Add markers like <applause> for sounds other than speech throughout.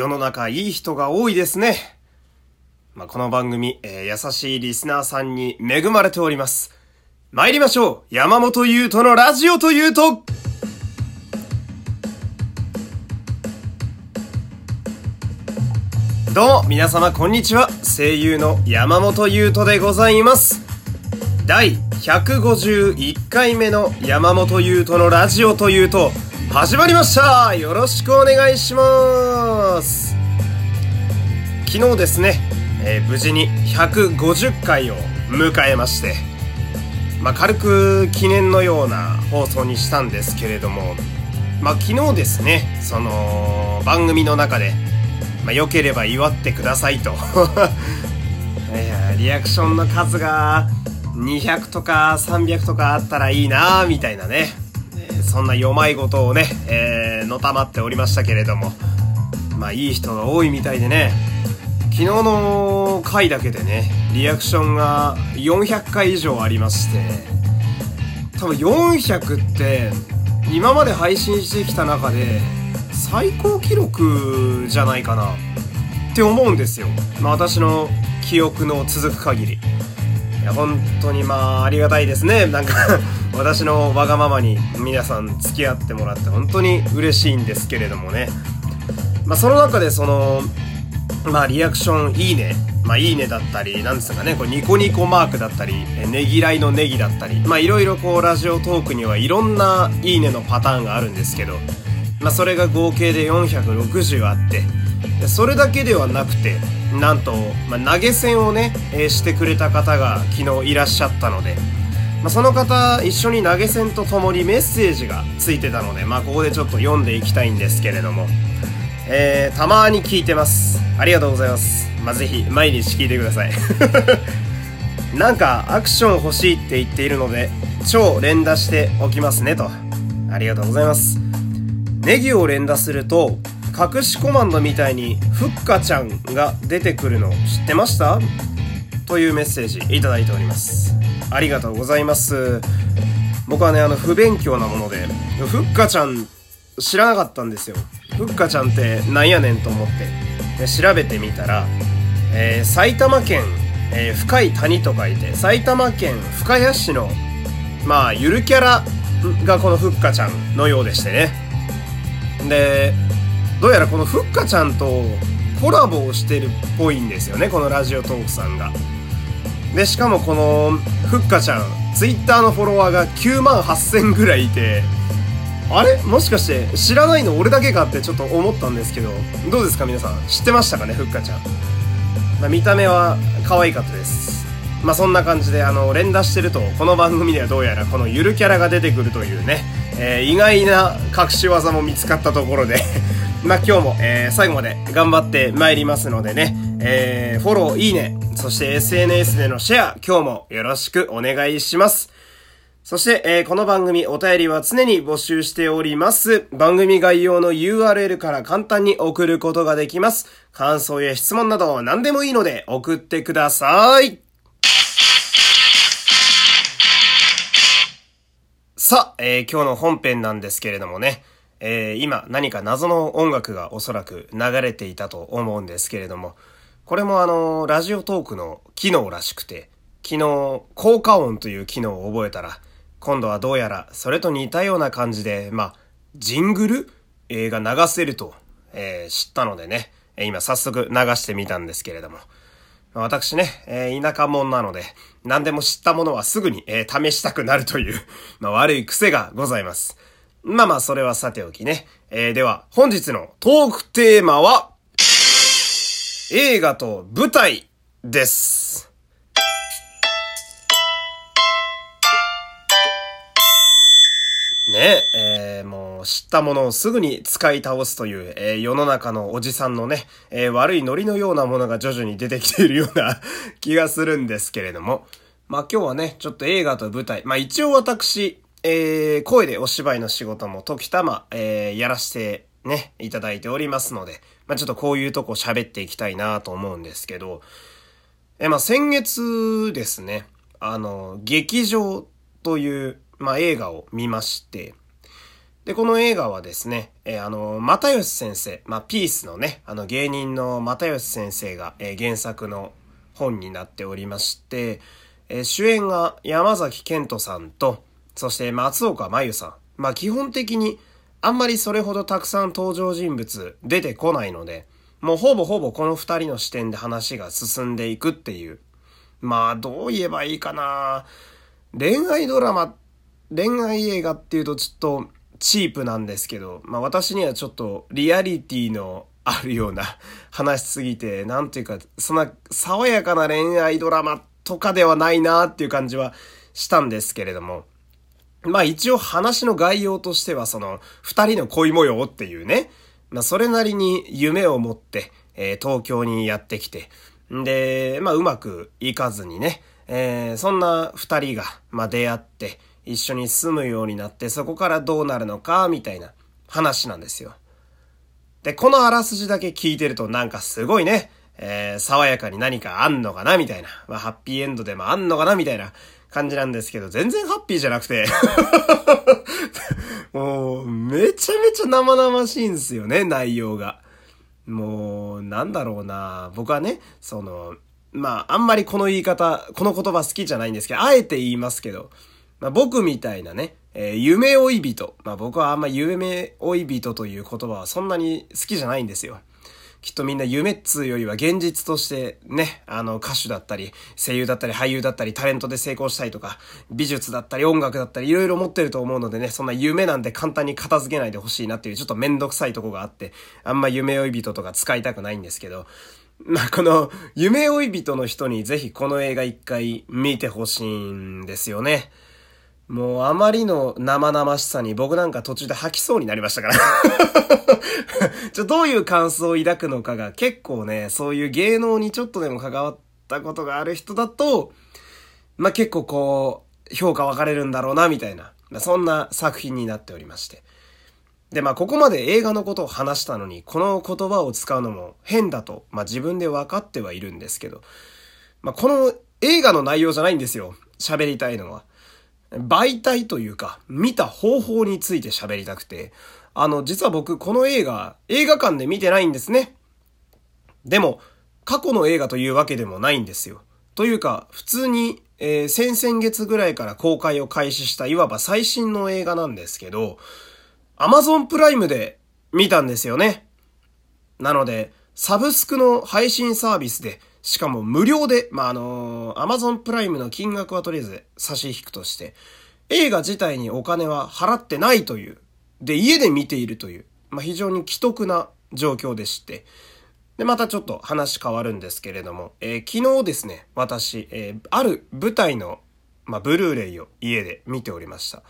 世の中いい人が多いですね。まあ、この番組、えー、優しいリスナーさんに恵まれております。参りましょう山本優斗のラジオというとどうも、皆様こんにちは。声優の山本優斗でございます。第151回目の山本優斗のラジオというと、始まりましたよろしくお願いします昨日ですね、えー、無事に150回を迎えまして、まあ、軽く記念のような放送にしたんですけれども、まあ、昨日ですね、その、番組の中で、まあ、良ければ祝ってくださいと <laughs> いや、リアクションの数が200とか300とかあったらいいなみたいなね。そんな弱いことをね、えー、のたまっておりましたけれども、まあいい人が多いみたいでね、昨日の回だけでね、リアクションが400回以上ありまして、多分400って今まで配信してきた中で最高記録じゃないかなって思うんですよ。まあ私の記憶の続く限り。いや、本当にまあありがたいですね。なんか <laughs> 私のわがままに皆さん付き合ってもらって本当に嬉しいんですけれどもね。まあ、その中でその、まあ、リアクションいいね。まあ、いいねだったり、なんですかね、これニコニコマークだったり、ねぎらいのネギだったり、まあ、いろいろこう、ラジオトークにはいろんないいねのパターンがあるんですけど、まあ、それが合計で460あって、それだけではなくて、なんと、まあ、投げ銭をね、えー、してくれた方が昨日いらっしゃったので、まあ、その方一緒に投げ銭とともにメッセージがついてたので、まあ、ここでちょっと読んでいきたいんですけれども、えー、たまに聞いてます。ありがとうございます。まあ、ぜひ毎日聞いてください。<laughs> なんかアクション欲しいって言っているので超連打しておきますねと。ありがとうございます。ネギを連打すると隠しコマンドみたいにふっかちゃんが出てくるの知ってました？というメッセージいただいております。ありがとうございます。僕はね、あの、不勉強なもので、ふっかちゃん知らなかったんですよ。ふっかちゃんってなんやねんと思って、調べてみたら、えー、埼玉県、えー、深い谷と書いて、埼玉県深谷市の、まあ、ゆるキャラがこのふっかちゃんのようでしてね。で、どうやらこのふっかちゃんとコラボをしてるっぽいんですよね、このラジオトークさんが。で、しかもこの、ふっかちゃん、ツイッターのフォロワーが9万8000ぐらいいて、あれ？もしかして知らないの俺だけかってちょっと思ったんですけど、どうですか皆さん？知ってましたかね？ふっかちゃん。まあ、見た目は可愛かったです。まあそんな感じであの連打してるとこの番組ではどうやらこのゆるキャラが出てくるというね、えー、意外な隠し技も見つかったところで <laughs> まあ今日も、えー、最後まで頑張って参りますのでね、えー、フォロー、いいね、そして SNS でのシェア、今日もよろしくお願いします。そして、えー、この番組お便りは常に募集しております。番組概要の URL から簡単に送ることができます。感想や質問など何でもいいので送ってください。さあ、えー、今日の本編なんですけれどもね、えー、今何か謎の音楽がおそらく流れていたと思うんですけれども、これもあの、ラジオトークの機能らしくて、昨日、効果音という機能を覚えたら、今度はどうやらそれと似たような感じで、まあ、ジングル？映画流せると、えー、知ったのでね、え今早速流してみたんですけれども、私ね、えー、田舎者なので、何でも知ったものはすぐに、えー、試したくなるという、まあ、悪い癖がございます。まあまあ、それはさておきね。えー、では、本日のトークテーマは、映画と舞台です。ねえー、もう知ったものをすぐに使い倒すという、えー、世の中のおじさんのね、えー、悪いノリのようなものが徐々に出てきているような <laughs> 気がするんですけれども。まあ今日はね、ちょっと映画と舞台。まあ一応私、えー、声でお芝居の仕事も時たま、えー、やらしてね、いただいておりますので、まあ、ちょっとこういうとこ喋っていきたいなと思うんですけど、えー、まあ、先月ですね、あの、劇場という、まあ、映画を見まして、で、この映画はですね、えー、あの、又吉先生、まあ、ピースのね、あの芸人の又吉先生が、えー、原作の本になっておりまして、えー、主演が山崎健人さんと、そして松岡真優さん。まあ、基本的にあんまりそれほどたくさん登場人物出てこないので、もうほぼほぼこの二人の視点で話が進んでいくっていう。まあ、どう言えばいいかな恋愛ドラマっ、恋愛映画っていうとちょっとチープなんですけど、まあ私にはちょっとリアリティのあるような話しすぎて、なんていうか、そんな爽やかな恋愛ドラマとかではないなっていう感じはしたんですけれども、まあ一応話の概要としてはその二人の恋模様っていうね、まあそれなりに夢を持って、えー、東京にやってきて、んで、まあうまくいかずにね、えー、そんな二人が、まあ出会って、一緒に住むようになって、そこからどうなるのか、みたいな話なんですよ。で、このあらすじだけ聞いてるとなんかすごいね、えー、爽やかに何かあんのかなみたいな。まあ、ハッピーエンドでもあんのかなみたいな感じなんですけど、全然ハッピーじゃなくて <laughs> もう、めちゃめちゃ生々しいんですよね、内容が。もう、なんだろうな。僕はね、その、まあ、あんまりこの言い方、この言葉好きじゃないんですけど、あえて言いますけど、まあ、僕みたいなね、えー、夢追い人。まあ、僕はあんま夢追い人という言葉はそんなに好きじゃないんですよ。きっとみんな夢っつうよりは現実としてね、あの歌手だったり、声優だったり、俳優だったり、タレントで成功したいとか、美術だったり、音楽だったり、いろいろ持ってると思うのでね、そんな夢なんて簡単に片付けないでほしいなっていうちょっとめんどくさいとこがあって、あんま夢追い人とか使いたくないんですけど、まあ、この、夢追い人の人にぜひこの映画一回見てほしいんですよね。もうあまりの生々しさに僕なんか途中で吐きそうになりましたから <laughs> ちょ、どういう感想を抱くのかが結構ね、そういう芸能にちょっとでも関わったことがある人だと、まあ、結構こう、評価分かれるんだろうな、みたいな、そんな作品になっておりまして。で、まあ、ここまで映画のことを話したのに、この言葉を使うのも変だと、まあ、自分で分かってはいるんですけど、まあ、この映画の内容じゃないんですよ。喋りたいのは。媒体というか、見た方法について喋りたくて、あの、実は僕、この映画、映画館で見てないんですね。でも、過去の映画というわけでもないんですよ。というか、普通に、えー、先々月ぐらいから公開を開始したいわば最新の映画なんですけど、Amazon プライムで見たんですよね。なので、サブスクの配信サービスでしかも無料で、まあ、あのー、Amazon プライムの金額はとりあえず差し引くとして、映画自体にお金は払ってないという、で、家で見ているという、まあ、非常に既得な状況でして、で、またちょっと話変わるんですけれども、えー、昨日ですね、私、えー、ある舞台の、まあ、ブルーレイを家で見ておりました。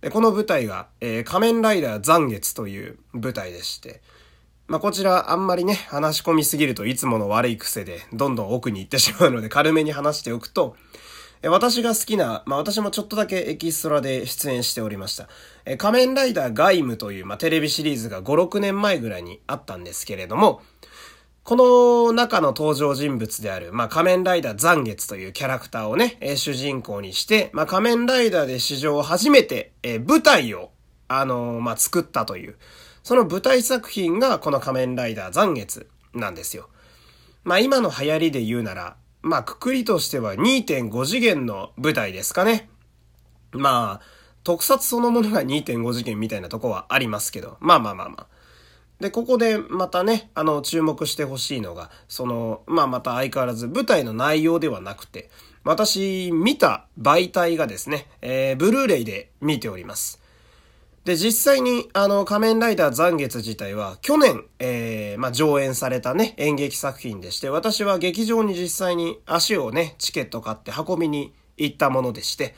で、この舞台が、えー、仮面ライダー残月という舞台でして、まあ、こちらあんまりね、話し込みすぎるといつもの悪い癖でどんどん奥に行ってしまうので軽めに話しておくと、私が好きな、まあ、私もちょっとだけエキストラで出演しておりました。え仮面ライダーガイムという、まあ、テレビシリーズが5、6年前ぐらいにあったんですけれども、この中の登場人物である、まあ、仮面ライダー残月というキャラクターをね、え主人公にして、まあ、仮面ライダーで史上初めて、え舞台を、あのー、まあ、作ったという、その舞台作品がこの仮面ライダー残月なんですよ。まあ今の流行りで言うなら、まあくくりとしては2.5次元の舞台ですかね。まあ、特撮そのものが2.5次元みたいなとこはありますけど、まあまあまあまあ。で、ここでまたね、あの、注目してほしいのが、その、まあまた相変わらず舞台の内容ではなくて、私見た媒体がですね、えー、ブルーレイで見ております。で、実際に、あの、仮面ライダー残月自体は、去年、えー、まあ、上演されたね、演劇作品でして、私は劇場に実際に足をね、チケット買って運びに行ったものでして、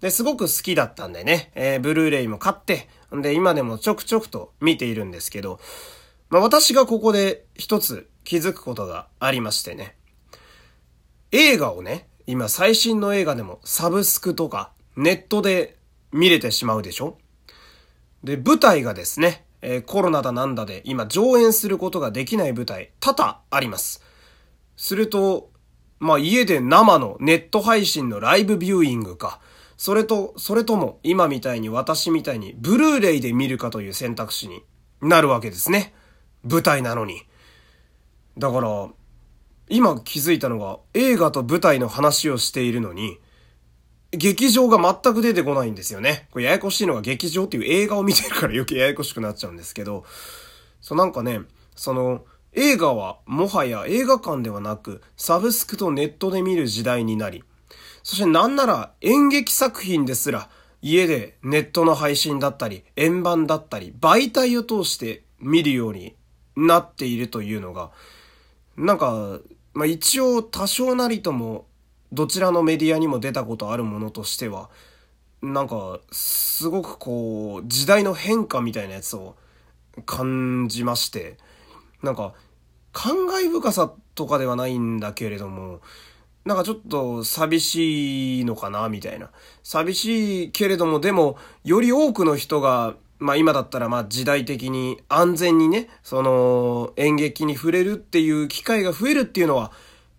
で、すごく好きだったんでね、えー、ブルーレイも買って、んで、今でもちょくちょくと見ているんですけど、まあ、私がここで一つ気づくことがありましてね、映画をね、今最新の映画でもサブスクとかネットで見れてしまうでしょ？で、舞台がですね、えー、コロナだなんだで今上演することができない舞台多々あります。すると、まあ家で生のネット配信のライブビューイングか、それと、それとも今みたいに私みたいにブルーレイで見るかという選択肢になるわけですね。舞台なのに。だから、今気づいたのが映画と舞台の話をしているのに、劇場が全く出てこないんですよね。これややこしいのが劇場っていう映画を見てるから余計ややこしくなっちゃうんですけど、そうなんかね、その、映画はもはや映画館ではなく、サブスクとネットで見る時代になり、そしてなんなら演劇作品ですら、家でネットの配信だったり、円盤だったり、媒体を通して見るようになっているというのが、なんか、まあ一応多少なりともどちらのメディアにも出たことあるものとしては、なんか、すごくこう、時代の変化みたいなやつを感じまして、なんか、感慨深さとかではないんだけれども、なんかちょっと寂しいのかな、みたいな。寂しいけれども、でも、より多くの人が、まあ今だったらまあ時代的に安全にね、その演劇に触れるっていう機会が増えるっていうのは、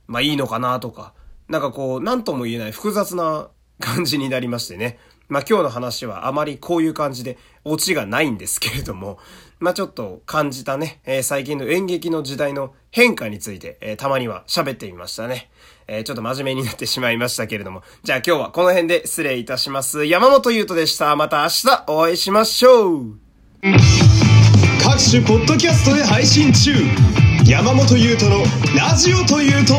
まあいいのかなとか、なんかこう、なんとも言えない複雑な感じになりましてね。まあ今日の話はあまりこういう感じでオチがないんですけれども、まあちょっと感じたね、えー、最近の演劇の時代の変化について、えー、たまには喋ってみましたね。えー、ちょっと真面目になってしまいましたけれども。じゃあ今日はこの辺で失礼いたします。山本優斗でした。また明日お会いしましょう各種ポッドキャストで配信中山本優斗のラジオというと